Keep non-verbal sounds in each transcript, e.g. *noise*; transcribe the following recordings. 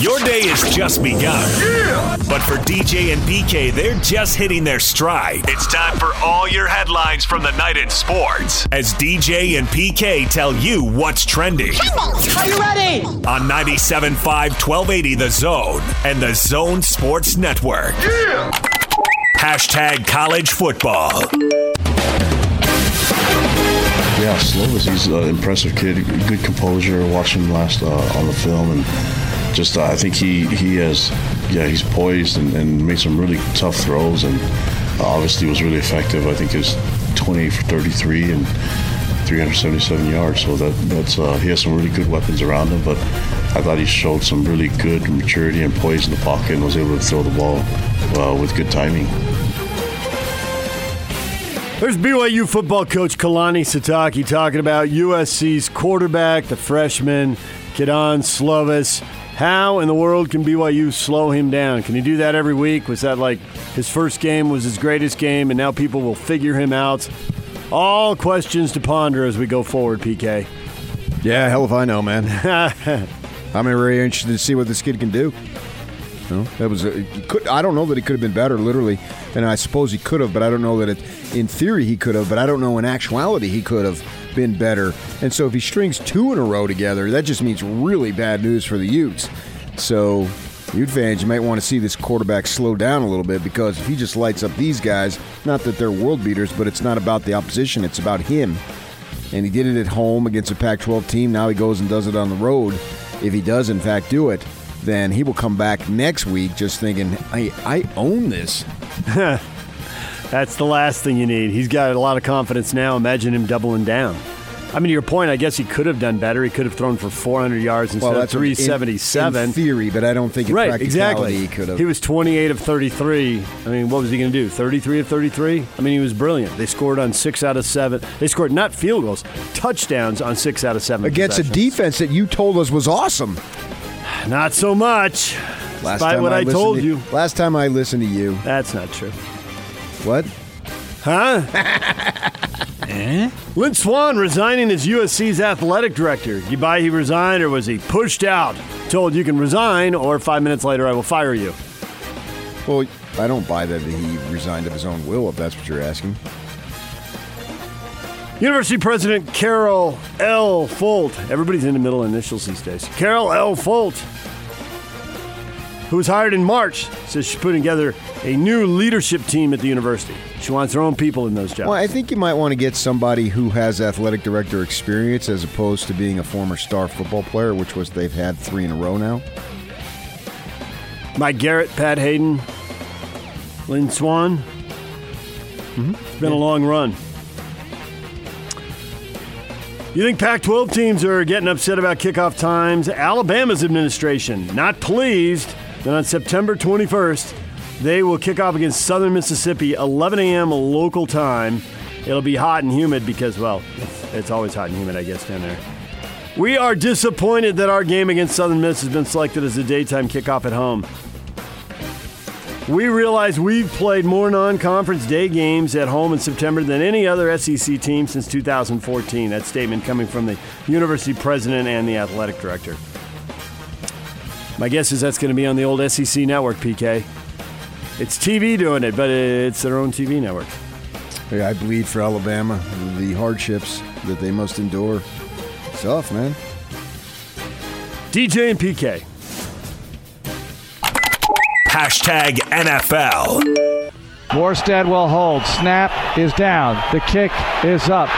Your day is just begun. Yeah! But for DJ and PK, they're just hitting their stride. It's time for all your headlines from the night in sports as DJ and PK tell you what's trending. Are you ready? On 97.5 1280 The Zone and The Zone Sports Network. Yeah! Hashtag college football. Yeah, Slovis, he's an impressive kid. Good composure. Watching him last uh, on the film, and just uh, I think he he has yeah he's poised and, and made some really tough throws, and uh, obviously was really effective. I think it's 28 for 33 and 377 yards. So that that's uh, he has some really good weapons around him, but. I thought he showed some really good maturity and poise in the pocket and was able to throw the ball uh, with good timing. There's BYU football coach Kalani Sitake talking about USC's quarterback, the freshman, Kedon Slovis. How in the world can BYU slow him down? Can he do that every week? Was that like his first game was his greatest game and now people will figure him out? All questions to ponder as we go forward, PK. Yeah, hell if I know, man. *laughs* I'm very interested to see what this kid can do. No, that was a, could, I don't know that he could have been better, literally, and I suppose he could have, but I don't know that it, in theory he could have, but I don't know in actuality he could have been better. And so if he strings two in a row together, that just means really bad news for the Utes. So, Ute fans, you might want to see this quarterback slow down a little bit because if he just lights up these guys, not that they're world beaters, but it's not about the opposition, it's about him. And he did it at home against a Pac 12 team. Now he goes and does it on the road if he does in fact do it, then he will come back next week just thinking, I, I own this. *laughs* That's the last thing you need. He's got a lot of confidence now. Imagine him doubling down. I mean, to your point, I guess he could have done better. He could have thrown for 400 yards instead well, of 377. In, in, theory, but I don't think in right, exactly. he could have. He was 28 of 33. I mean, what was he going to do? 33 of 33? I mean, he was brilliant. They scored on six out of seven. They scored not field goals, touchdowns on six out of seven. Against a defense that you told us was awesome. Not so much. Last Despite time what I, told to, you. Last time I listened to you. That's not true. What? Huh? *laughs* eh? Lynn Swann resigning as USC's athletic director. You buy he resigned or was he pushed out? Told you can resign or five minutes later I will fire you. Well, I don't buy that he resigned of his own will if that's what you're asking. University President Carol L. Folt. Everybody's in the middle initials these days. Carol L. Folt, who was hired in March, says she's putting together a new leadership team at the university. She wants her own people in those jobs. Well, I think you might want to get somebody who has athletic director experience as opposed to being a former star football player, which was they've had three in a row now. Mike Garrett, Pat Haden, Lynn Swann. Mm-hmm. It's been yeah. a long run. You think Pac 12 teams are getting upset about kickoff times? Alabama's administration not pleased that on September 21st, they will kick off against Southern Mississippi, 11 a.m. local time. It'll be hot and humid because, well, it's always hot and humid, I guess, down there. We are disappointed that our game against Southern Miss has been selected as a daytime kickoff at home. We realize we've played more non conference day games at home in September than any other SEC team since 2014. That statement coming from the university president and the athletic director. My guess is that's going to be on the old SEC network, PK. It's TV doing it, but it's their own TV network. Yeah, I bleed for Alabama. The hardships that they must endure. It's tough, man. DJ and PK. Hashtag NFL. Morstead will hold. Snap is down. The kick is up.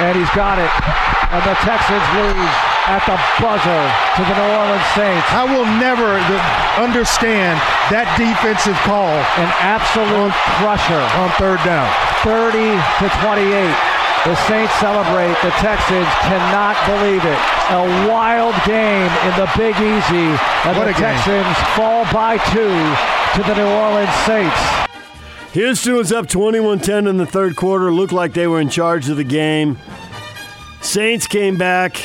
And he's got it. And the Texans lose at the buzzer to the New Orleans Saints. I will never understand that defensive call. An absolute crusher. On third down. 30 to 28. The Saints celebrate. The Texans cannot believe it. A wild game in the Big Easy. And what the Texans game. fall by two to the New Orleans Saints. Houston was up 21 10 in the third quarter. Looked like they were in charge of the game. Saints came back,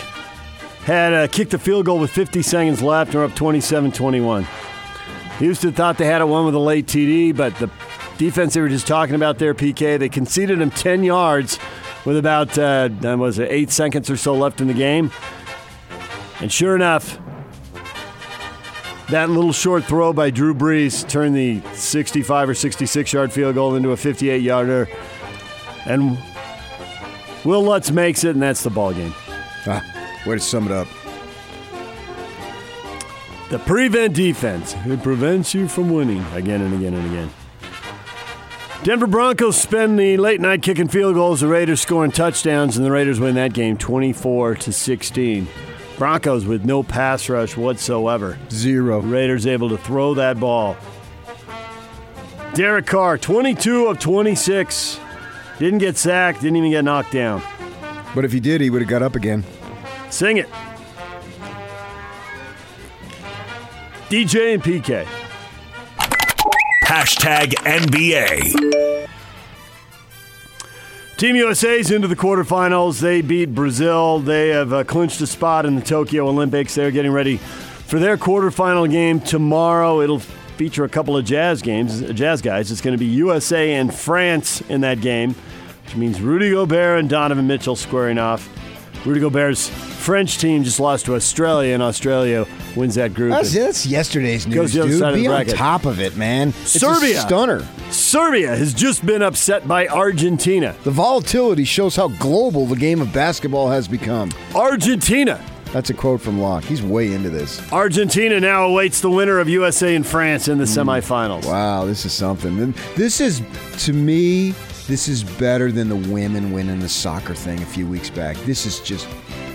had a kicked a field goal with 50 seconds left, and up 27 21. Houston thought they had it one with a late TD, but the defense they were just talking about there, PK, they conceded him 10 yards with about uh, was it eight seconds or so left in the game. And sure enough, That little short throw by Drew Brees turned the 65 or 66 yard field goal into a 58 yarder. And Wil Lutz makes it, and that's the ball game. Ah, way to sum it up. The prevent defense. It prevents you from winning again and again and again. Denver Broncos spend the late night kicking field goals, the Raiders scoring touchdowns, and the Raiders win that game 24 to 16. Broncos with no pass rush whatsoever. Zero. Raiders able to throw that ball. Derek Carr, 22 of 26. Didn't get sacked, didn't even get knocked down. But if he did, he would have got up again. Sing it. DJ and PK. Hashtag NBA. Team USA's into the quarterfinals. They beat Brazil. They have uh, clinched a spot in the Tokyo Olympics. They're getting ready for their quarterfinal game tomorrow. It'll feature a couple of jazz games, jazz guys. It's going to be USA and France in that game, which means Rudy Gobert and Donovan Mitchell squaring off. Rudy Gobert's French team just lost to Australia, and Australia wins that group. That's, that's yesterday's news, Goes the other dude. side of Be the on bracket. top of it, man. It's a Serbia. stunner. Serbia has just been upset by Argentina. The volatility shows how global the game of basketball has become. Argentina. That's a quote from Locke. He's way into this. Argentina now awaits the winner of USA and France in the mm. semifinals. Wow, this is something. This is, to me, this is better than the women winning the soccer thing a few weeks back. This is just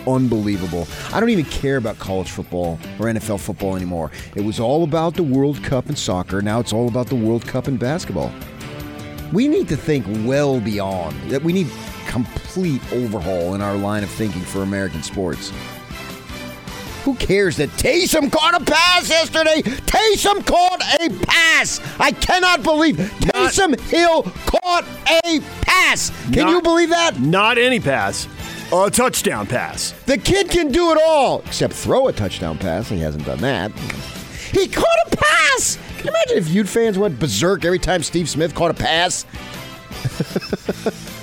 unbelievable. I don't even care about college football or NFL football anymore. It was all about the World Cup and soccer. Now it's all about the World Cup and basketball. We need to think well beyond that. We need complete overhaul in our line of thinking for American sports. Who cares that Taysom caught a pass yesterday? Taysom caught a pass. I cannot believe Taysom Hill caught a pass. Can Not- you believe that? Not any pass, a touchdown pass. The kid can do it all except throw a touchdown pass. He hasn't done that. He caught a pass. Can you imagine if Ute fans went berserk every time Steve Smith caught a pass? *laughs*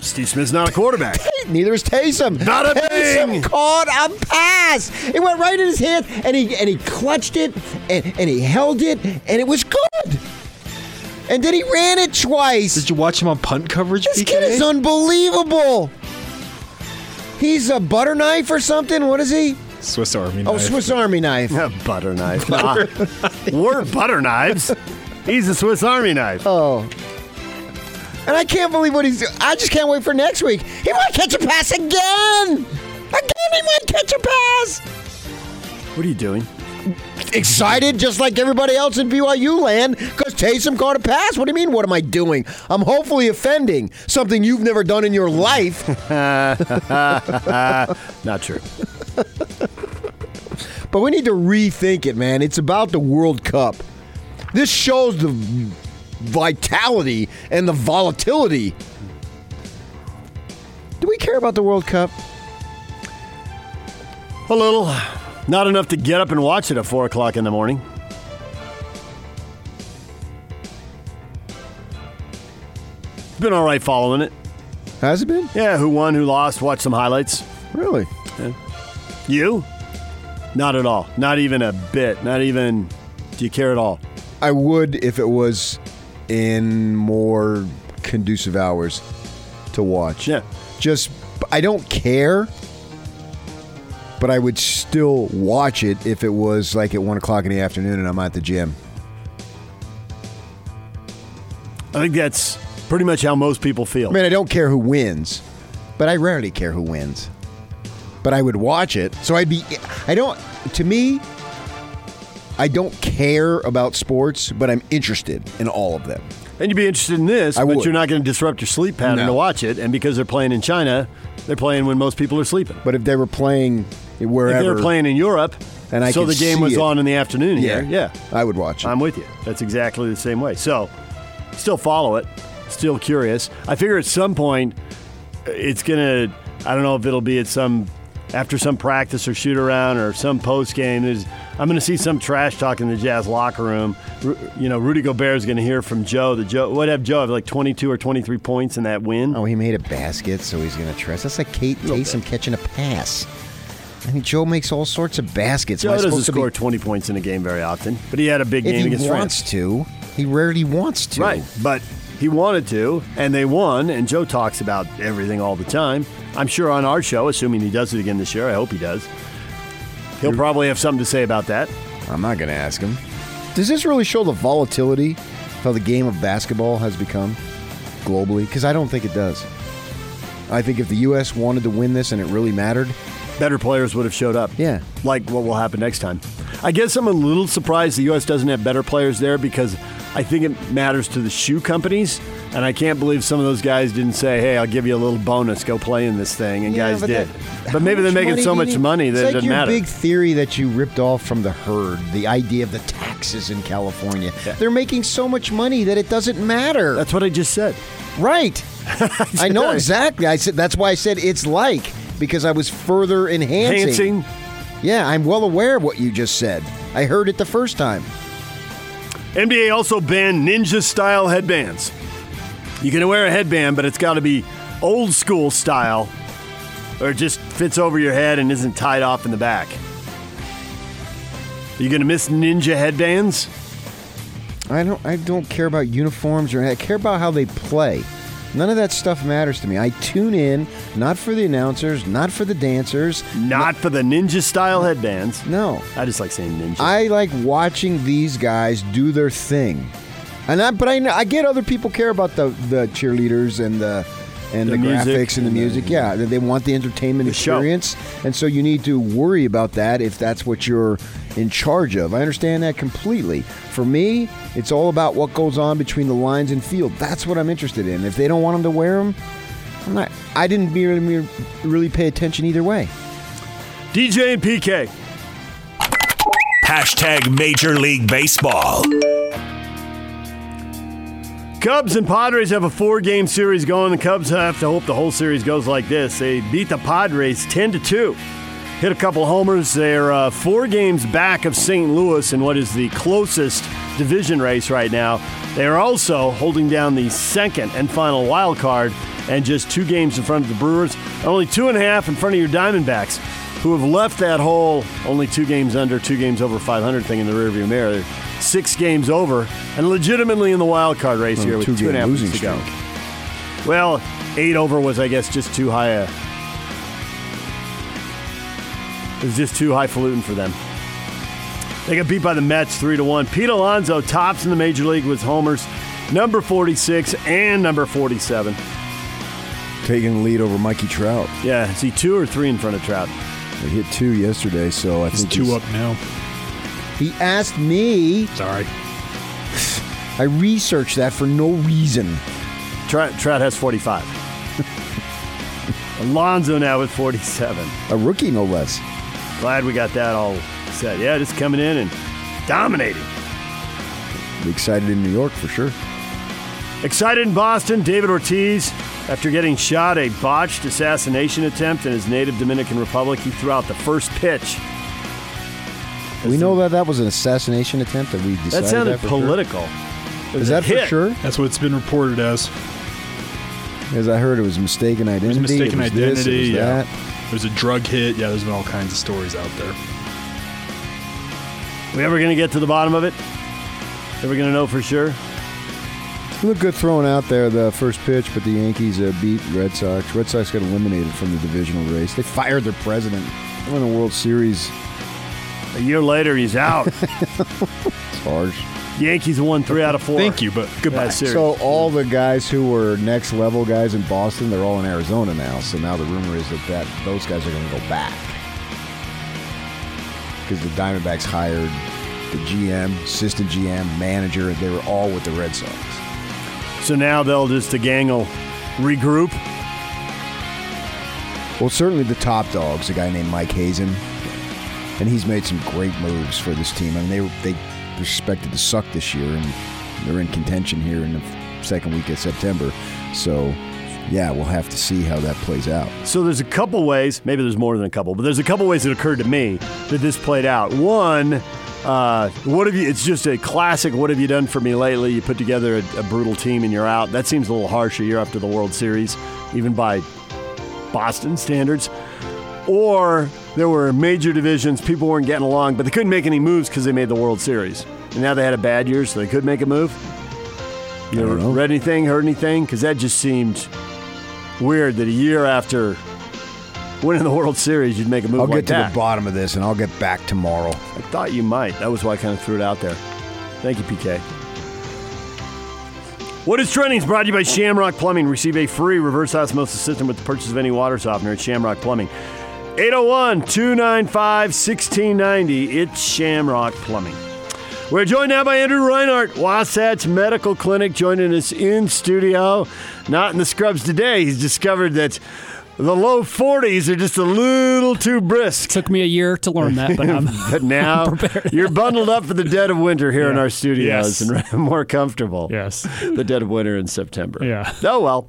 Steve Smith's not a quarterback. *laughs* Neither is Taysom. Not a Taysom thing. caught a pass. It went right in his hand, and he and he clutched it, and, and he held it, and it was good. And then he ran it twice. Did you watch him on punt coverage? This PK? kid is unbelievable. He's a butter knife or something. What is he? Swiss Army oh, knife. Oh. Swiss Army knife. A butter knife. *laughs* Nah. We're butter knives. He's a Swiss Army knife. Oh. And I can't believe what he's. I just can't wait for next week. He might catch a pass again. Again, he might catch a pass. What are you doing? excited just like everybody else in BYU land because Taysom caught a pass. What do you mean? What am I doing? I'm hopefully offending something you've never done in your life. *laughs* Not true. but we need to rethink it, man. It's about the World Cup. This shows the vitality and the volatility. Do we care about the World Cup? A little. Not enough to get up and watch it at 4 o'clock in the morning. Been all right following it. Has it been? Yeah, who won, who lost, watch some highlights. Really? You? Not at all. Not even a bit. Not even. Do you care at all? I would if it was in more conducive hours to watch. Yeah. Just, I don't care, but I would still watch it if it was like at one o'clock in the afternoon and I'm at the gym. I think that's pretty much how most people feel. I mean, I don't care who wins, but I rarely care who wins. But I would watch it. So I'd be, I don't, to me, I don't care about sports, but I'm interested in all of them. And you'd be interested in this, I but would. you're not going to disrupt your sleep pattern No. to watch it. And because they're playing in China, they're playing when most people are sleeping. But if they were playing wherever, If they were playing in Europe, And I so could the game see was it. on in the afternoon yeah, here, yeah, I would watch it. I'm with you. That's exactly the same way. So, still follow it. Still curious. I figure at some point uh, it's gonna. I don't know if it'll be at some after some practice or shoot around or some post game. There's. I'm gonna see some trash talk in the Jazz locker room. Ru- You know, Rudy Gobert is gonna hear from Joe. The Joe. What have Joe have like 22 or 23 points in that win? Oh, he made a basket, so he's going to trust. That's like Kate Taysom catching a pass. I mean, Joe makes all sorts of baskets. Joe doesn't to be- score 20 points in a game very often, but he had a big if game he against wants France. to. He rarely wants to. Right, but he wanted to, and they won. And Joe talks about everything all the time. I'm sure on our show, assuming he does it again this year, I hope he does. He'll probably have something to say about that. I'm not going to ask him. Does this really show the volatility of how the game of basketball has become globally? Because I don't think it does. I think if the U.S. wanted to win this and it really mattered, Better players would have showed up. Yeah. Like what will happen next time. I guess I'm a little surprised the U.S. doesn't have better players there because I think it matters to the shoe companies. And I can't believe some of those guys didn't say, hey, I'll give you a little bonus, go play in this thing. And Yeah, guys but did. that- but maybe they're making so much need? money it's that like it doesn't your matter. big theory that you ripped off from the herd, the idea of the taxes in California. They're making so much money that it doesn't matter. That's what I just said. right. *laughs* I know exactly. I said that's why I said it's like because I was further enhancing. Hansing. Yeah, I'm well aware of what you just said. I heard it the first time. NBA also banned ninja style headbands. You can wear a headband, but it's got to be old school style, or it just fits over your head and isn't tied off in the back. Are you going to miss ninja headbands? I don't. I don't care about uniforms or I care about how they play. None of that stuff matters to me. I tune in not for the announcers, not for the dancers. Not for the ninja style headbands. No, I just like saying ninja. I like watching these guys do their thing, and I, but I I get other people care about the the cheerleaders and the and The the, graphics and the music. Yeah, they- they want the entertainment The show. experience, and so you need to worry about that if that's what you're in charge of. I understand that completely. For me, it's all about what goes on between the lines and field. That's what I'm interested in. If they don't want them to wear them, I'm not. I didn't really really pay attention either way. DJ and PK. Hashtag Major League Baseball. Cubs and Padres have a four game series going. The Cubs have to hope the whole series goes like this. They beat the Padres 10 to 2. Hit a couple homers. They're uh, four games back of St. Louis in what is the closest division race right now. They are also holding down the second and final wild card and just two games in front of the Brewers. Only two and a half in front of your Diamondbacks, who have left that whole only two games under, two games over 500 thing in the rearview mirror. They're six games over and legitimately in the wild card race here with two two-game and a half losing weeks to go. Well, eight over was, I guess, just too high. A, it was just too highfalutin for them. They got beat by the Mets three to one. Pete Alonso tops in the major league with homers, number 46 and number 47. Taking the lead over Mikey Trout. Yeah, is he two or three in front of Trout? They hit two yesterday, so I He's think two he's- up now. He asked me. Sorry. *sighs* I researched that for no reason. Trout, Trout has 45. *laughs* Alonso now with 47. A rookie, no less. Glad we got that all set. Yeah, just coming in and dominating. Be excited in New York for sure. Excited in Boston, David Ortiz, after getting shot a botched assassination attempt in his native Dominican Republic, he threw out the first pitch. We know that that was an assassination attempt. That we decided That sounded for sure? political. It was Is a that for hit. sure? That's what it's been reported as. As I heard, it was mistaken identity. It was mistaken it was this, identity. it was yeah. that. There's a drug hit. Yeah, there's been all kinds of stories out there. We ever going to get to the bottom of it? Ever going to know for sure? Look good throwing out there the first pitch, but the Yankees uh, beat Red Sox. Red Sox got eliminated from the divisional race. They fired their president. They won the World Series. A year later, he's out. *laughs* It's harsh. Yankees won three out of four. Thank you, but goodbye. That series. So all the guys who were next level guys in Boston, they're all in Arizona now. So now the rumor is that, that those guys are going to go back because the Diamondbacks hired the GM, assistant GM, manager. They were all with the Red Sox. So now they'll just, the gang will regroup. Well, certainly the top dogs, a guy named Mike Hazen, and he's made some great moves for this team. I mean, they were- they expected to suck this year, and they're in contention here in the second week of September. So, yeah, we'll have to see how that plays out. So there's a couple ways, maybe there's more than a couple, but there's a couple ways that occurred to me that this played out. One, uh, what have you? It's just a classic. What have you done for me lately? You put together a, a brutal team and you're out. That seems a little harsh a year after the World Series, even by Boston standards. Or there were major divisions, people weren't getting along, but they couldn't make any moves because they made the World Series. And now they had a bad year, so they could make a move. You don't know. read anything, heard anything? Because that just seemed weird that a year after winning the World Series, you'd make a move I'll like get to that. the bottom of this, and I'll get back tomorrow. I thought you might. That was why I kind of threw it out there. Thank you, PK. What is trending is brought to you by Shamrock Plumbing. Receive a free reverse osmosis system with the purchase of any water softener at Shamrock Plumbing. 801 295 1690. It's Shamrock Plumbing. We're joined now by Andrew Reinhardt, Wasatch Medical Clinic, joining us in studio. Not in the scrubs today. He's discovered that the low 40s are just a little too brisk. Took me a year to learn that, but I'm, *laughs* But now *laughs* you're bundled up for the dead of winter here in our studios Yes. and *laughs* more comfortable. yes. The dead of winter in September. Yeah. Oh, well.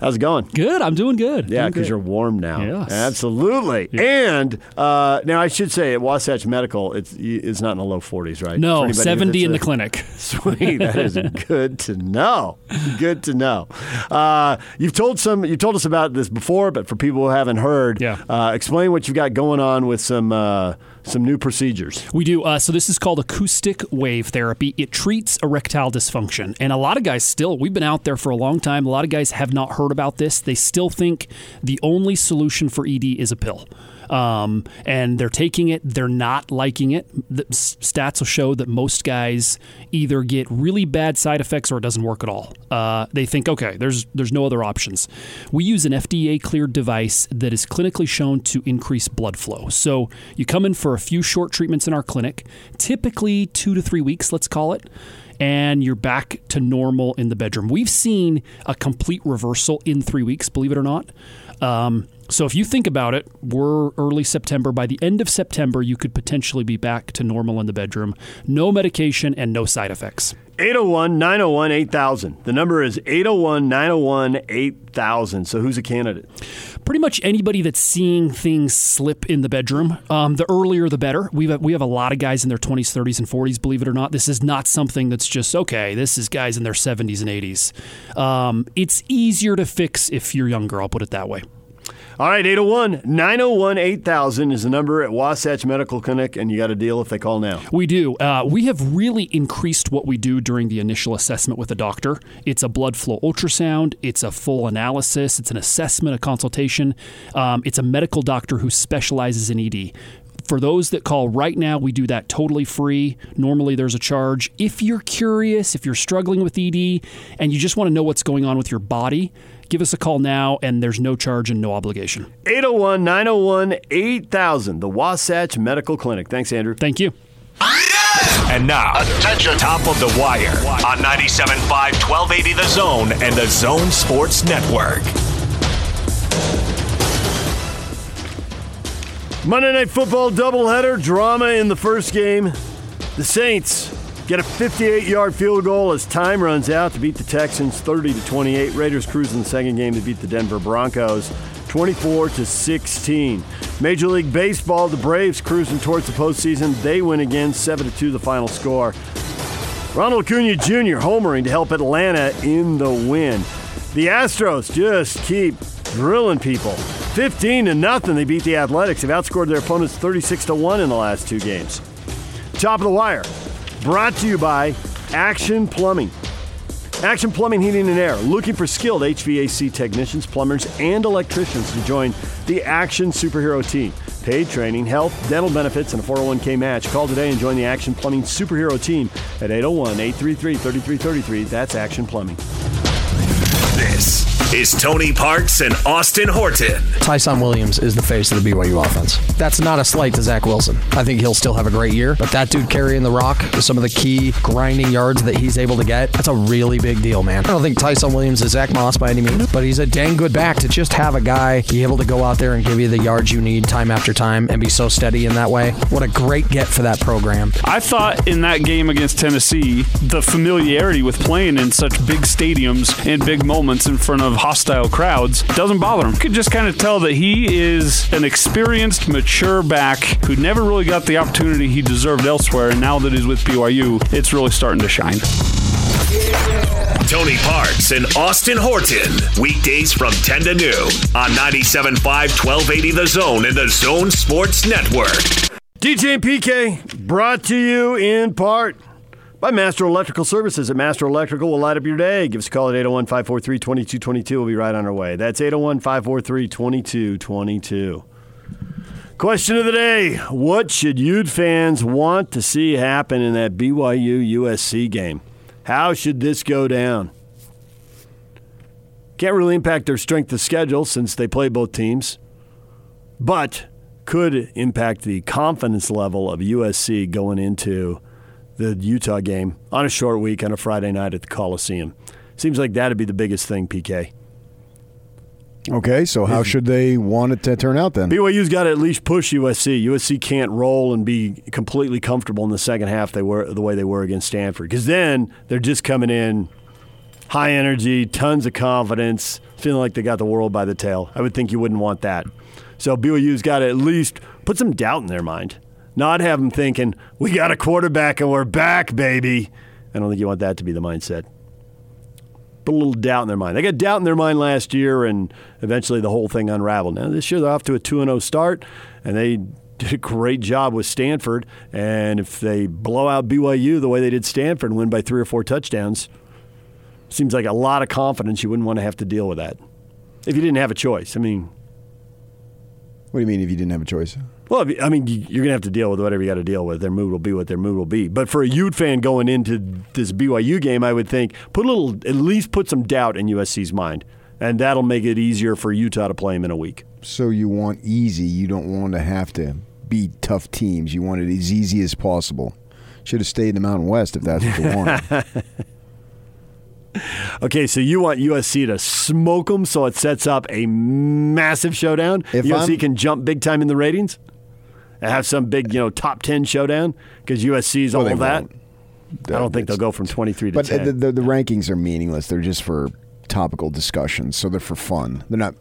How's it going? Good. I'm doing good. Yeah, because you're warm now. Yes. Absolutely. And uh, now I should say at Wasatch Medical, it's it's not in the low 40s, right? No 70 in the clinic. *laughs* Sweet, that is good to know. Good to know. Uh, you've told some, you told us about this before, but for people who haven't heard, Yeah. uh, explain what you've got going on with some uh, some new procedures. We do. Uh, so this is called acoustic wave therapy. It treats erectile dysfunction, and a lot of guys still. We've been out there for a long time. A lot of guys have not heard about this. They still think the only solution for ED is a pill. Um, and they're taking it. They're not liking it. The stats will show that most guys either get really bad side effects or it doesn't work at all. Uh, they think, okay, there's there's no other options. We use an FDA cleared device that is clinically shown to increase blood flow. So you come in for a few short treatments in our clinic, typically two to three weeks, let's call it. And you're back to normal in the bedroom. We've seen a complete reversal in three weeks, believe it or not. Um, so if you think about it, we're early September. By the end of September, you could potentially be back to normal in the bedroom. No medication and no side effects. 801 901 8000. The number is 801 901 8000. So who's a candidate? Pretty much anybody that's seeing things slip in the bedroom, um, the earlier the better. We have we have a lot of guys in their 20s, 30s, and 40s. Believe it or not, this is not something that's just okay. This is guys in their 70s and 80s. Um, it's easier to fix if you're younger. I'll put it that way. All right, 801 901 8000 is the number at Wasatch Medical Clinic, and you got a deal if they call now. We do. Uh, we have really increased what we do during the initial assessment with a doctor. It's a blood flow ultrasound, it's a full analysis, it's an assessment, a consultation. Um, it's a medical doctor who specializes in ED. For those that call right now, we do that totally free. Normally, there's a charge. If you're curious, if you're struggling with ED, and you just want to know what's going on with your body, give us a call now, and there's no charge and no obligation. 801 901 8000, the Wasatch Medical Clinic. Thanks, Andrew. Thank you. And now, Attention. top of the wire on 97.5 1280 The Zone and the Zone Sports Network. Monday Night Football doubleheader, drama in the first game. The Saints get a 58-yard field goal as time runs out to beat the Texans 30 to 28. Raiders cruise in the second game to beat the Denver Broncos 24 to 16. Major League Baseball, the Braves cruising towards the postseason. They win again, 7 to 2 the final score. Ronald Acuna Jr. homering to help Atlanta in the win. The Astros just keep drilling people. 15 to nothing, they beat the Athletics. They've outscored their opponents 36 to 1 in the last two games. Top of the wire, brought to you by Action Plumbing. Action Plumbing, Heating and Air, looking for skilled HVAC technicians, plumbers, and electricians to join the Action Superhero Team. Paid training, health, dental benefits, and a 401k match. Call today and join the Action Plumbing Superhero Team at 801 833 3333. That's Action Plumbing. This is Tony Parks and Austin Horton. Ty'Son Williams is the face of the BYU offense. That's not a slight to Zach Wilson. I think he'll still have a great year, but that dude carrying the rock, with some of the key grinding yards that he's able to get, that's a really big deal, man. I don't think Ty'Son Williams is Zach Moss by any means, but he's a dang good back to just have a guy be able to go out there and give you the yards you need time after time and be so steady in that way. What a great get for that program. I thought in that game against Tennessee, the familiarity with playing in such big stadiums and big moments in front of hostile crowds doesn't bother him. You could just kind of tell that he is an experienced, mature back who never really got the opportunity he deserved elsewhere, and now that he's with BYU, it's really starting to shine. Tony Parks and Austin Horton. Weekdays from 10 to noon on 97.5 1280 The Zone and the Zone Sports Network. DJ and PK brought to you in part by Master Electrical Services. At Master Electrical, we'll light up your day. Give us a call at 801 543 2222. We'll be right on our way. That's 801 543 2222. Question of the day What should Ute fans want to see happen in that BYU USC game? How should this go down? Can't really impact their strength of schedule since they play both teams, but could impact the confidence level of USC going into the Utah game on a short week on a Friday night at the Coliseum. Seems like that'd be the biggest thing, PK. Okay, so how should they want it to turn out then? BYU's got to at least push USC. USC can't roll and be completely comfortable in the second half. They were the way they were against Stanford because then they're just coming in high energy, tons of confidence, feeling like they got the world by the tail. I would think you wouldn't want that. So BYU's got to at least put some doubt in their mind, not have them thinking we got a quarterback and we're back, baby. I don't think you want that to be the mindset put a little doubt in their mind. They got doubt in their mind last year, and eventually the whole thing unraveled. Now this year they're off to a two and zero start, and they *laughs* did a great job with Stanford. And if they blow out BYU the way they did Stanford and win by three or four touchdowns, seems like a lot of confidence. You wouldn't want to have to deal with that if you didn't have a choice. I mean, what do you mean if you didn't have a choice? Well, I mean, you're going to have to deal with whatever you got to deal with. Their mood will be what their mood will be. But for a Ute fan going into this BYU game, I would think put a little, at least put some doubt in USC's mind, and that'll make it easier for Utah to play them in a week. So you want easy. You don't want to have to beat tough teams. You want it as easy as possible. Should have stayed in the Mountain West if that's what you want. *laughs* Okay, so you want USC to smoke them so it sets up a massive showdown? If USC I'm- can jump big time in the ratings? And have some big, you know, top 10 showdown? Because USC's Well, all that? won't. I don't think they'll go from 23 to But 10. the, the, the rankings are meaningless. They're just for topical discussions, so they're for fun. They're not.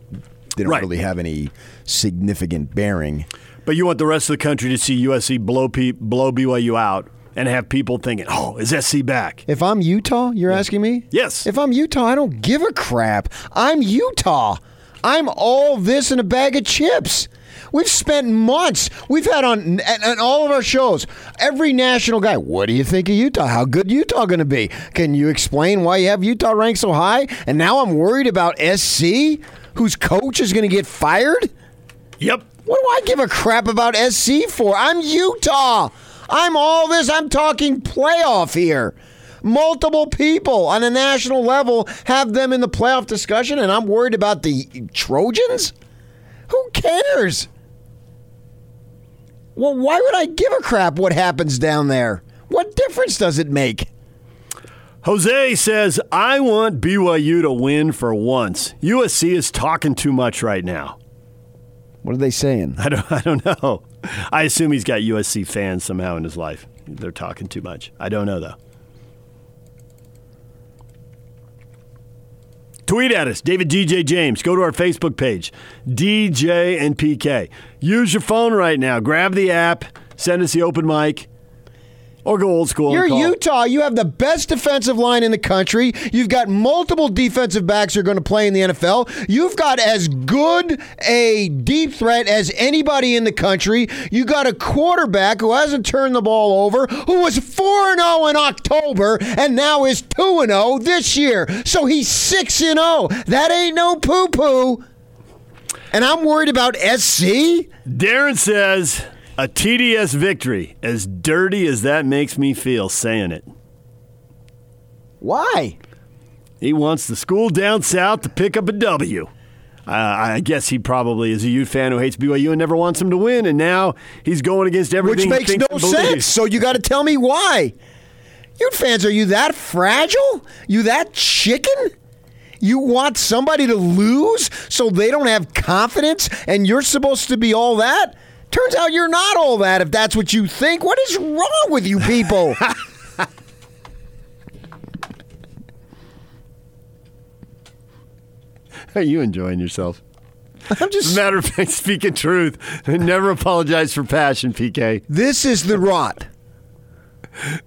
They don't Right. really have any significant bearing. But you want the rest of the country to see USC blow P- blow BYU out and have people thinking, "Oh, is SC back?" If I'm Utah, you're asking me? Yes. If I'm Utah, I don't give a crap. I'm Utah. I'm all this in a bag of chips. We've spent months. We've had on, on all of our shows every national guy. What do you think of Utah? How good Utah going to be? Can you explain why you have Utah ranked so high? And now I'm worried about SC, whose coach is going to get fired. Yep. What do I give a crap about SC for? I'm Utah. I'm all this. I'm talking playoff here. Multiple people on a national level have them in the playoff discussion, and I'm worried about the Trojans? Who cares? Well, why would I give a crap what happens down there? What difference does it make? Jose says, "I want BYU to win for once. USC is talking too much right now." What are they saying? I don't *laughs* I don't know. I assume he's got USC fans somehow in his life. They're talking too much. I don't know though. Tweet at us, David DJ James. Go to our Facebook page, DJ and PK. Use your phone right now. Grab the app. Send us the open mic. Or go old school. You're. Utah. You have the best defensive line in the country. You've got multiple defensive backs who are going to play in the NFL. You've got as good a deep threat as anybody in the country. You got a quarterback who hasn't turned the ball over, who was 4 0 in October and now is 2 0 this year. So he's 6 0. That ain't no poo poo. And I'm worried about SC? Darren says, a TDS victory, as dirty as that makes me feel saying it. Why? He wants the school down south to pick up a W. Uh, I guess he probably is a Ute fan who hates BYU and never wants him to win, and now he's going against everything. Which makes no thinks and believes. sense. So you got to tell me why. Ute fans, are you that fragile? You that chicken? You want somebody to lose so they don't have confidence and you're supposed to be all that? Turns out you're not all that if that's what you think. What is wrong with you people? *laughs* Are you enjoying yourself? I'm just Matter of fact, speaking truth, never apologize for passion, PK. This is the rot.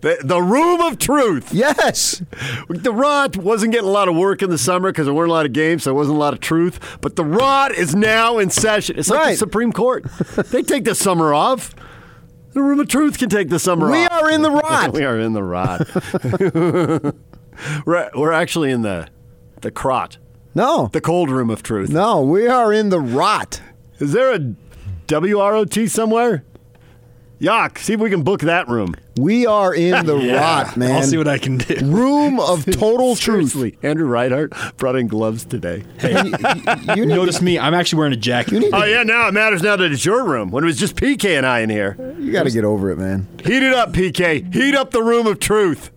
The, the room of truth. Yes. The Rot wasn't getting a lot of work in the summer because there weren't a lot of games, so there wasn't a lot of truth. But the Rot is now in session. It's like the Supreme Court. they take the summer off. The room of truth can take the summer We off. We are in the *laughs* Rot. we are in the Rot. *laughs* we're, we're actually in the the crot, No. the cold room of truth. No, we are in the rot. Is there a WROT somewhere? Yuck. See if we can book that room. We are in the *laughs* Yeah. rot, man. I'll see what I can do. Room of *laughs* total truth. Andrew Reinhardt brought in gloves today. Hey, you need, Notice me. I'm actually wearing a jacket. you need Oh to, yeah, now it matters now that it's your room. When it was just PK and I in here. you got to get over it, man. Heat it up, PK. Heat up the room of truth.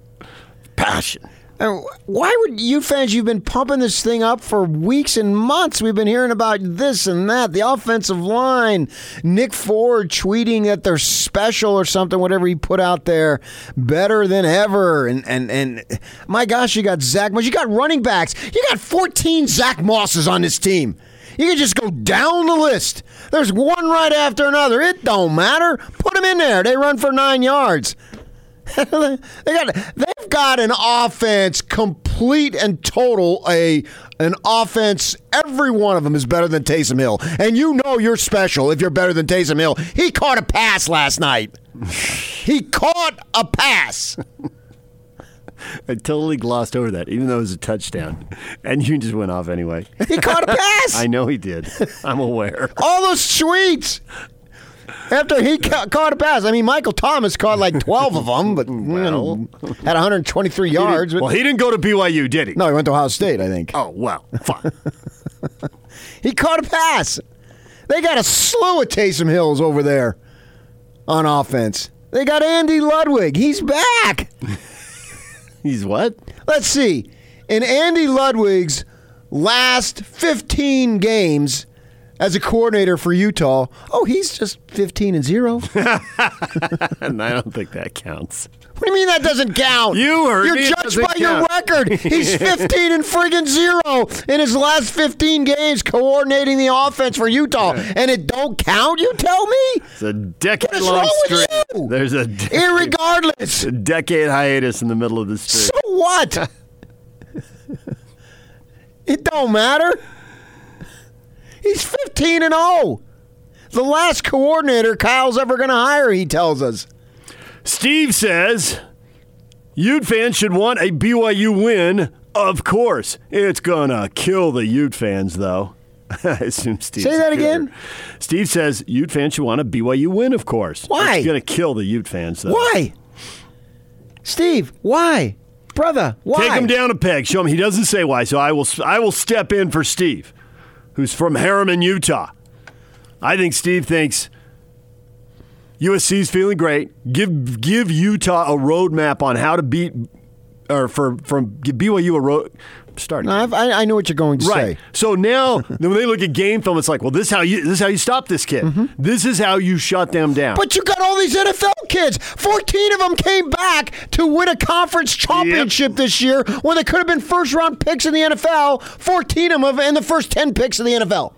Passion. Why would you fans? You've been pumping this thing up for weeks and months. We've been hearing about this and that. The offensive line, Nick Ford tweeting that they're special or something. Whatever he put out there, better than ever. And and and my gosh, you got Zach Moss. You got running backs. You got 14 Zach Mosses on this team. You can just go down the list. There's one right after another. It don't matter. Put them in there. They run for nine yards. They got they've got an offense complete and total a an offense every one of them is better than Taysom Hill and you know you're special if you're better than Taysom Hill he caught a pass last night *laughs* he caught a pass I totally glossed over that, even though it was a touchdown. And you just went off anyway. he caught a *laughs* pass I know he did. I'm aware. all those tweets after he ca- caught a pass I mean Michael Thomas caught like 12 of them but you know, had 123 yards but Well, he didn't go to BYU, did he? no he went to Ohio State I think Oh, well, fine. *laughs* He caught a pass. They got a slew of Taysom Hills over there on offense. They got Andy Ludwig. He's back. *laughs* He's what? Let's see. In Andy Ludwig's last 15 games as a coordinator for Utah, oh, he's just 15 and 0. *laughs* And I don't think that counts. What do you mean that doesn't count? You heard You're me, judged by your record. He's *laughs* 15 and friggin' 0 in his last 15 games coordinating the offense for Utah. And it don't count, you tell me? It's a decade long streak. There's a, Irregardless. a decade hiatus in the middle of the streak. So what? *laughs* it don't matter. He's 15 and 0. The last coordinator Kyle's ever going to hire, he tells us. Steve says Ute fans should want a BYU win. Of course, it's gonna kill the Ute fans, though. *laughs* I assume Steve. Say that again? Steve says Ute fans should want a BYU win. Of course. Why? It's gonna kill the Ute fans, though. Why? Steve, why? Brother, why? Take him down a peg. Show him he doesn't say why. So I will. I will step in for Steve, who's from Herriman, Utah. I think Steve thinks USC's feeling great. Give give Utah a roadmap on how to beat, or for from give BYU a road. Starting. No, I, I know what you're going to say. Right. say. So now, *laughs* when they look at game film, it's like, well, this is how you this is how you stop this kid. This is how you shut them down. Mm-hmm. But you got all these NFL kids. 14 of them came back to win a conference championship this year when they could have been first round picks in the NFL. 14 of them in the first 10 picks in the NFL.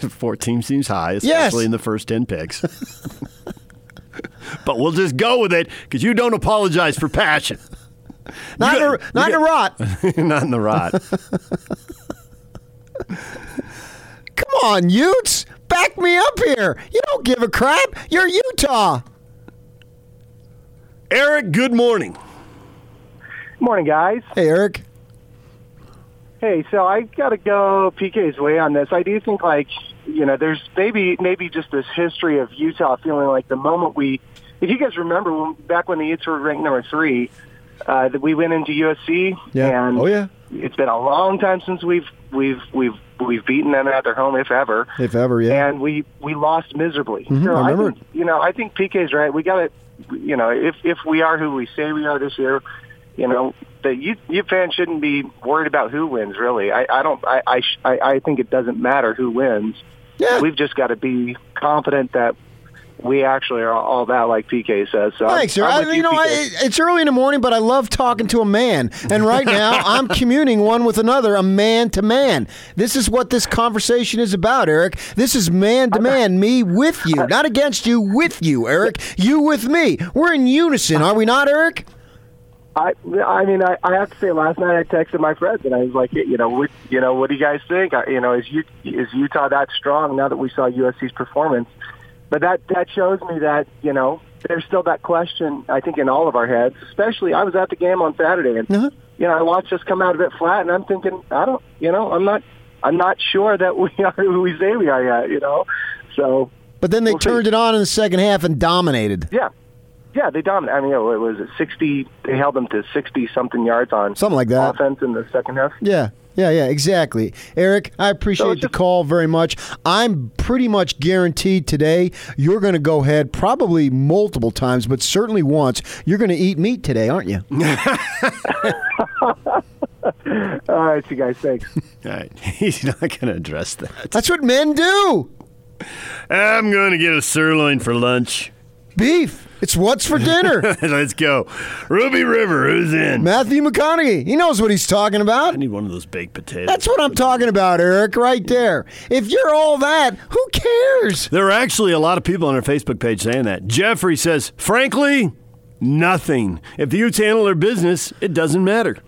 *laughs* Fourteen seems high, especially Yes. in the first ten picks. *laughs* but we'll just go with it because you don't apologize for passion. Not, You in, a, not you in a rot. *laughs* Not in the rot. *laughs* Come on, Utes. Back me up here. You don't give a crap. You're Utah. Eric, good morning. Morning, guys. Hey, Eric. Hey, so I got to go PK's way on this. I do think, like, you know, there's maybe maybe just this history of Utah feeling like the moment we, if you guys remember, back when the Utes were ranked number three, uh, that we went into USC, Yeah. and Oh, yeah. it's been a long time since we've we've we've we've beaten them at their home, if ever. If ever, yeah. and we we lost miserably. Mhm, so I I, remember think, you know, I think PK's right. We got to, you know, if if we are who we say we are this year, you know, the you you fans shouldn't be worried about who wins. Really, I I don't. I I sh- I, I think it doesn't matter who wins. Yeah. We've just got to be confident that we actually are all that, like PK says. So Thanks, sir. I, with you know, I, it's early in the morning, but I love talking to a man. And right *laughs* now, I'm communing one with another, a man to man. This is what this conversation is about, Eric. This is man to man, me with you, not against you, with you, Eric. You with me. We're in unison, are we not, Eric? I, I mean, I, I have to say, last night I texted my friends and I was like, you know, what, you know, what do you guys think? I, you know, is U, is Utah that strong now that we saw USC's performance? But that that shows me that you know there's still that question. I think in all of our heads, especially I was at the game on Saturday and Uh-huh. you know I watched us come out of it flat, and I'm thinking, I don't, you know, I'm not, I'm not sure that we *laughs* are who we say we are yet. You know, so But then they We'll see. turned it on in the second half and dominated. yeah. Yeah, they dominated. I mean, it was it sixty. They held them to sixty something yards on Something like that. offense in the second half. Yeah, yeah, yeah, exactly. Eric, I appreciate it's the call very much. I'm pretty much guaranteed today you're going to go ahead probably multiple times, but certainly once. You're going to eat meat today, aren't you? *laughs* *laughs* All right, you guys. Thanks. *laughs* All right. He's not going to address that. That's what men do. I'm going to get a sirloin for lunch. Beef. It's what's for dinner. *laughs* Let's go. Ruby River, who's in? Matthew McConaughey. He knows what he's talking about. I need one of those baked potatoes. That's what I'm talking about, Eric, right there. If you're all that, who cares? There are actually a lot of people on our Facebook page saying that. Jeffrey says, frankly, nothing. If the Utes handle their business, it doesn't matter.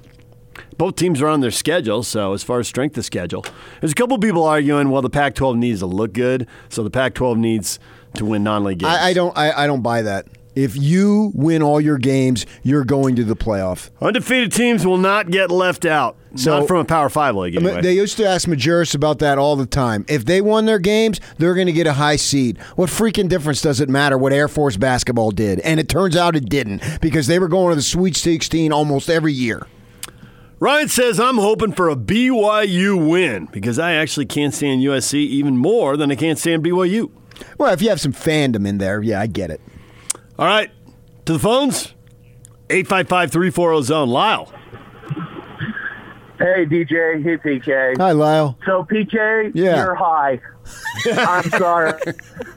Both teams are on their schedule, so as far as strength of schedule, there's a couple people arguing, well, the Pac-12 needs to look good, so the Pac-12 needs to win non-league games. I, I don't. I, I don't buy that. If you win all your games, you're going to the playoff. Undefeated teams will not get left out. So- not from a Power Five league. Anyway. They used to ask Majerus about that all the time. If they won their games, they're going to get a high seed. What freaking difference does it matter what Air Force basketball did? And it turns out it didn't because they were going to the Sweet 16 almost every year. Ryan says, I'm hoping for a BYU win because I actually can't stand USC even more than I can't stand BYU. Well, if you have some fandom in there, yeah, I get it. All right, to the phones. 855 340 zone. Lyle. Hey, DJ. Hey, PK. Hi, Lyle. So, PK, Yeah. you're high. I'm sorry.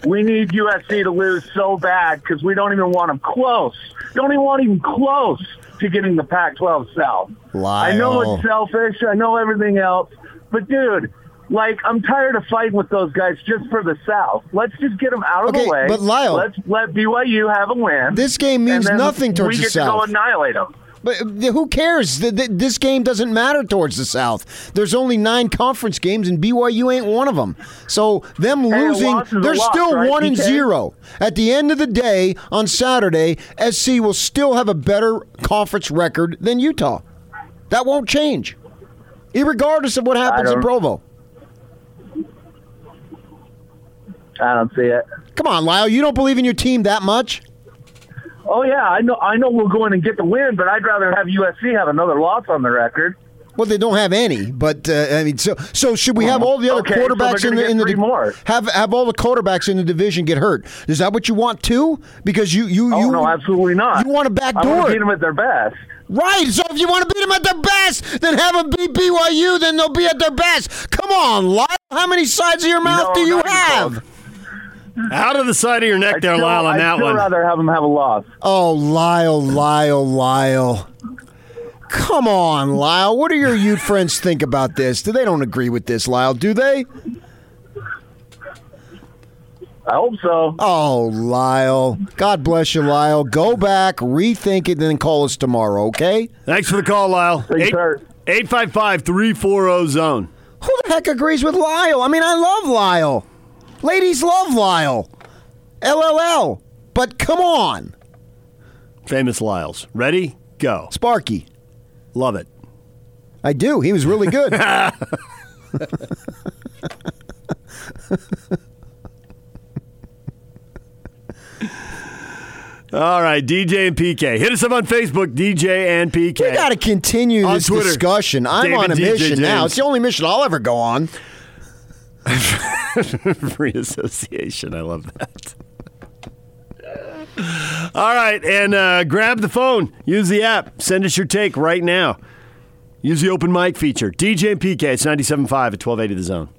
we need USC to lose so bad because we don't even want them close. Don't even want even close to getting the Pac-12 South. Lyle. I know it's selfish. I know everything else. But, dude, like, I'm tired of fighting with those guys just for the South. Let's just get them out of Okay, the way. but Lyle- Let's let BYU have a win. This game means nothing then nothing towards we the get to go annihilate them. But uh, who cares? Th- th- This game doesn't matter towards the South. There's only nine conference games, and BYU ain't one of them. So them losing, loss is a they're loss, still right, one and zero. At the end of the day, on Saturday, SC will still have a better conference record than Utah. That won't change, regardless of what happens in Provo. I don't see it. Come on, Lyle. You don't believe in your team that much? Oh yeah, I know. I know we'll go in and get the win, but I'd rather have USC have another loss on the record. Well, they don't have any, but uh, I mean, so so should we have all the other Okay, so quarterbacks in the in the more. have have all the quarterbacks in the division get hurt? Is that what you want too? Because you you Oh you no, absolutely not. You want to backdoor to beat them at their best. Right. So if you want to beat them at their best, then have them beat BYU. Then they'll be at their best. Come on, Lyle. How many sides of your mouth No, do you have? close. Out of the side of your neck I'd there, still, Lyle, on that one. I'd that still one. rather have them have a loss. Oh, Lyle, Lyle, Lyle. Come on, Lyle. What do your Ute *laughs* friends think about this? Do they don't agree with this, Lyle? Do they? I hope so. Oh, Lyle. God bless you, Lyle. Go back, rethink it, and then call us tomorrow, okay? Thanks for the call, Lyle. Thanks, sir. 855 340 zone. Who the heck agrees with Lyle? I mean, I love Lyle. Ladies love Lyle. LLL. But come on. Famous Lyles. Ready? Go. Sparky. Love it. I do. He was really good. *laughs* All right, DJ and PK. Hit us up on Facebook, DJ and PK. we got to continue On this Twitter, discussion. I'm David on a DJ mission now. It's the only mission I'll ever go on. *laughs* Free association. I love that. All right, and uh, grab the phone. Use the app. Send us your take right now. Use the open mic feature. DJ and PK. It's 97.5 at 1280 The Zone.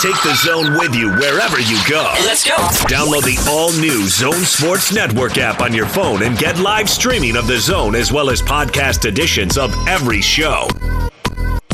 Take the zone with you wherever you go. Let's go. Download the all new Zone Sports Network app on your phone and get live streaming of the zone as well as podcast editions of every show.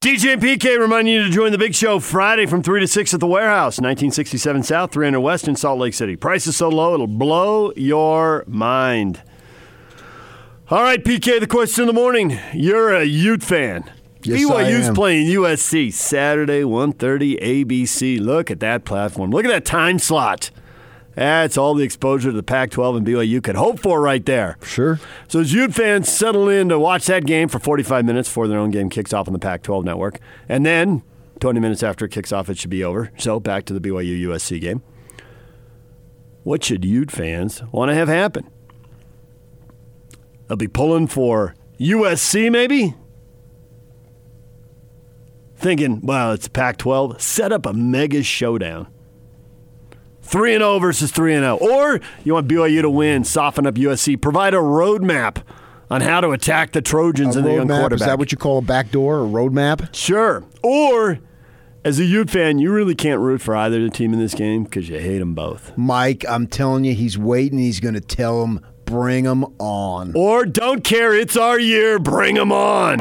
DJ and PK reminding you to join the big show Friday from 3 to 6 at the warehouse, 1967 South, 300 West in Salt Lake City. Price is so low, it'll blow your mind. All right, PK, the question of the morning. You're a Ute fan. Yes, BYU's playing USC Saturday, 1.30 ABC. Look at that platform. Look at that time slot. That's all the exposure to the Pac 12 and BYU could hope for right there. Sure. So as Ute fans settle in to watch that game for 45 minutes before their own game kicks off on the Pac-12 network, and then 20 minutes after it kicks off, it should be over. So back to the BYU USC game. What should Ute fans want to have happen? They'll be pulling for USC, maybe. Thinking, well, it's Pac-12. Set up a mega showdown. 3 and 0 versus 3 and 0. Or you want BYU to win, soften up USC, provide a roadmap on how to attack the Trojans A and the young quarterback. is that what you call a backdoor or roadmap? Sure. Or as a Ute fan, you really can't root for either the team in this game because you hate them both. Mike, I'm telling you, he's waiting. He's going to tell him, bring him on. Or don't care, it's our year, bring them on.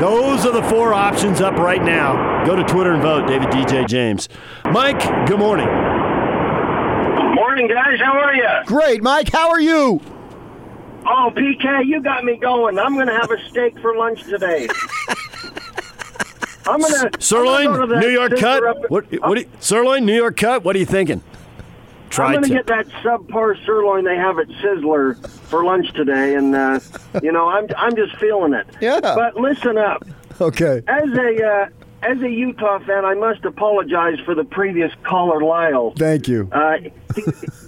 Those are the four options up right now. Go to Twitter and vote, David DJ James. Mike, good morning. Morning, guys. How are you? Great, Mike. How are you? Oh, PK, you got me going. I'm going to have a steak for lunch today. I'm going to Sirloin, New York cut. What, what do you, sirloin, New York cut. What are you thinking? Try I'm going to to. get that subpar sirloin they have at Sizzler for lunch today, and uh, you know I'm I'm just feeling it. Yeah. But listen up. Okay. As a uh, as a Utah fan, I must apologize for the previous caller, Lyle. Thank you. Uh, he,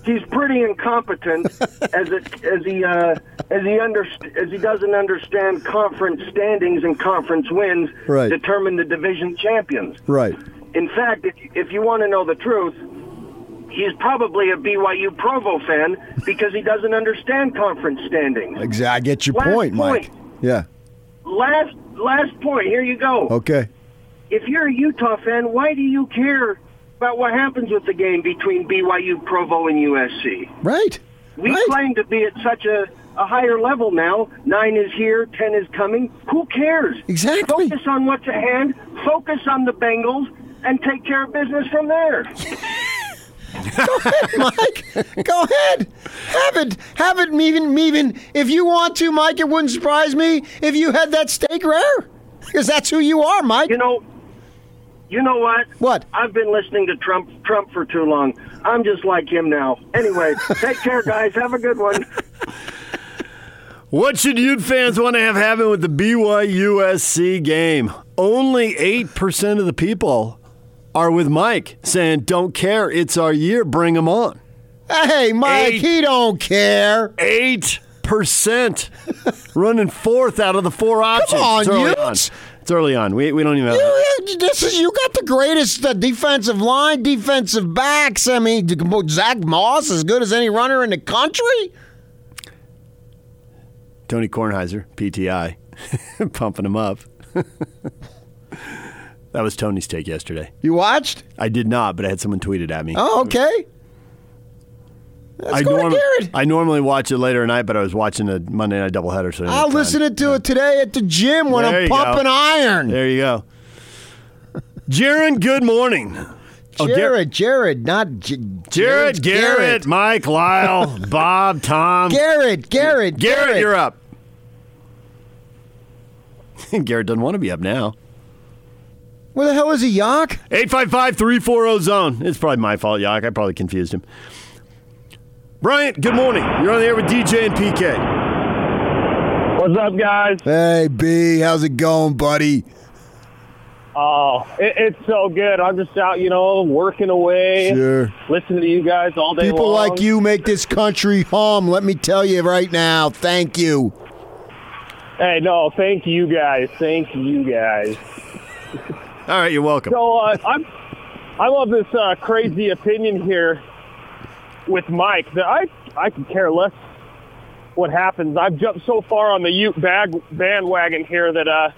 he's pretty incompetent *laughs* as it, as he uh, as he underst- as he doesn't understand conference standings and conference wins Right. determine the division champions. Right. In fact, if if you want to know the truth, he's probably a BYU Provo fan because he doesn't understand conference standings. Exactly. I get your point, Mike. Yeah. Last last point. Here you go. Okay. If you're a Utah fan, why do you care about what happens with the game between BYU, Provo, and USC? Right. We claim to be at such a, a higher level now. Nine is here, ten is coming. Who cares? Exactly. Focus on what's at hand. Focus on the Bengals and take care of business from there. *laughs* Go ahead, Mike, go ahead. Have it. Have it, Meven. Meven. If you want to, Mike, it wouldn't surprise me if you had that steak rare. Because that's who you are, Mike. You know, you know what? What? I've been listening to Trump Trump for too long. I'm just like him now. Anyway, *laughs* take care, guys. Have a good one. What should Ute fans want to have happen with the BYUSC game? Only 8% of the people are with Mike saying, don't care, it's our year, bring them on. Hey, Mike, Eight. he don't care. 8% running fourth out of the four options. Come on, it's early Utes. Early on. We, we don't even have You, this is you got the greatest uh, defensive line, defensive backs. I mean, Zach Moss as good as any runner in the country. Tony Kornheiser, PTI, *laughs* pumping him up. *laughs* that was Tony's take yesterday. You watched? I did not, but I had someone tweet it at me. Oh, okay. Let's I, norm- I normally watch it later at night, but I was watching a Monday night doubleheader. So I'll listen to it today at the gym when There I'm pumping go. iron. There you go. Jaron, good morning. Oh, Jared, Jared, not J- Jared, Jared's Garrett, Mike, Lyle, *laughs* Bob, Tom. Garrett, Garrett, Garrett, Garrett. you're up. *laughs* Garrett doesn't want to be up now. Where the hell is he, Yock? 855 340 zone. It's probably my fault, Yak. I probably confused him. Bryant, good morning. You're on the air with DJ and PK. What's up, guys? Hey, B, how's it going, buddy? Oh, it, it's so good. I'm just out, you know, working away, Sure. listening to you guys all day People long. like you make this country hum. Let me tell you right now. Thank you. Hey, no, thank you guys. Thank you guys. All right, you're welcome. So uh, I'm, I love this uh, crazy opinion here with Mike that I I can care less what happens. I've jumped so far on the Ute bag bandwagon here that uh,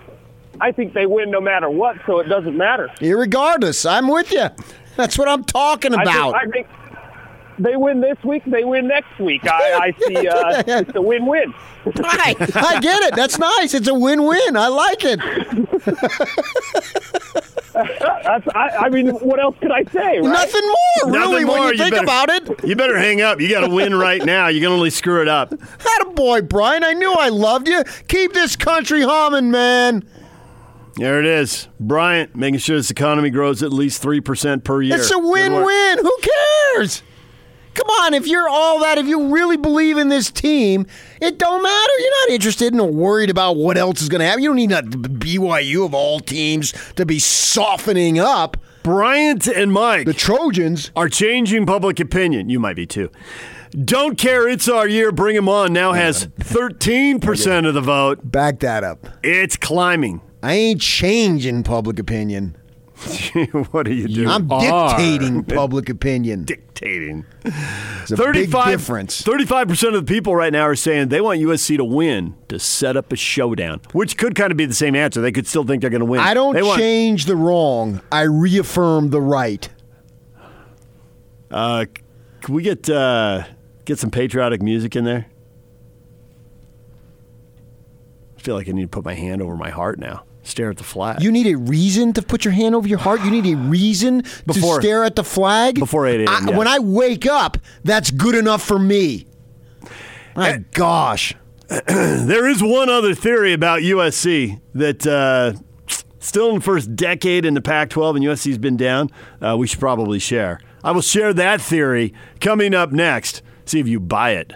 I think they win no matter what, so it doesn't matter. Irregardless, I'm with you. That's what I'm talking I think, about. I think they win this week, they win next week. I, I *laughs* see uh, it's a win-win. Right. I get it. That's nice. It's a win-win. I like it. *laughs* That's, I, I mean, what else could I say? Right? Nothing more, Nothing really, when more. you think better- about it. You better hang up. You got to win right now. You can only screw it up. boy, Brian. I knew I loved you. Keep this country humming, man. There it is. Bryant making sure this economy grows at least 3% per year. It's a Good work. win-win. Who cares? Come on, if you're all that, if you really believe in this team, it don't matter. You're not interested and worried about what else is going to happen. You don't need not BYU of all teams to be softening up. Bryant and Mike, the Trojans, are changing public opinion. You might be too. Don't care. It's our year. Bring them on. Now has 13% of the vote. Back that up. It's climbing. I ain't changing public opinion. *laughs* what are you doing? I'm dictating *laughs* public opinion. Dictating. It's a big difference. 35% of the people right now are saying they want USC to win to set up a showdown, which could kind of be the same answer. They could still think they're going to win. I don't They want- change the wrong. I reaffirm the right. Uh, can we get uh, get some patriotic music in there? I feel like I need to put my hand over my heart now. Stare at the flag. You need a reason to put your hand over your heart. You need a reason Before- to stare at the flag before 8 a.m., yeah. When I wake up, that's good enough for me. My gosh. *clears throat* there is one other theory about USC that uh, still in the first decade in the Pac 12 and USC's been down. Uh, we should probably share. I will share that theory coming up next. See if you buy it.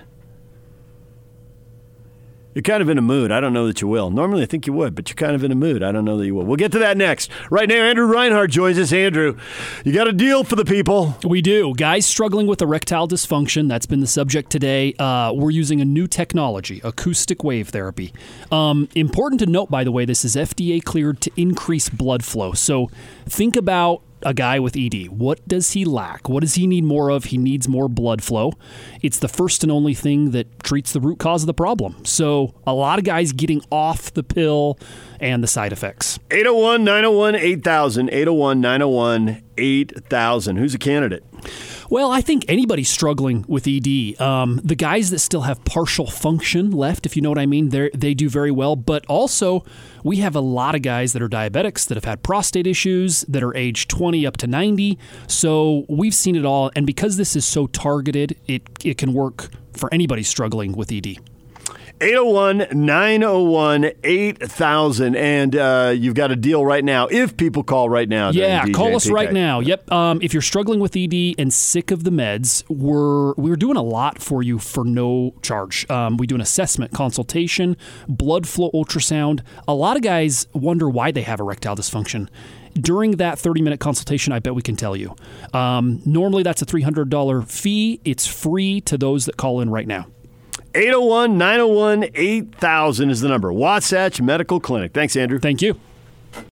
You're kind of in a mood. I don't know that you will. Normally, I think you would, but you're kind of in a mood. I don't know that you will. We'll get to that next. Right now, Andrew Reinhardt joins us. Andrew, you got a deal for the people. We do. Guys struggling with erectile dysfunction, that's been the subject today. Uh, we're using a new technology, acoustic wave therapy. Um, important to note, by the way, this is FDA cleared to increase blood flow. So think about a guy with ED. What does he lack? What does he need more of? He needs more blood flow. It's the first and only thing that treats the root cause of the problem. So a lot of guys getting off the pill and the side effects. 801 901 8000. 801 901 8000. Who's a candidate? Well, I think anybody struggling with ED, um, the guys that still have partial function left, if you know what I mean, they they do very well. But also, we have a lot of guys that are diabetics that have had prostate issues that are age 20 up to 90. So we've seen it all, and because this is so targeted, it it can work for anybody struggling with ED. 801 901 8000. And uh, you've got a deal right now if people call right now. Yeah, DJ call us right now. Yep. Um, if you're struggling with ED and sick of the meds, we're we're doing a lot for you for no charge. Um, we do an assessment, consultation, blood flow ultrasound. A lot of guys wonder why they have erectile dysfunction. During that 30 minute consultation, I bet we can tell you. Um, normally, that's a $300 fee. It's free to those that call in right now. 801 901 8000 is the number. Wasatch Medical Clinic. Thanks, Andrew. Thank you.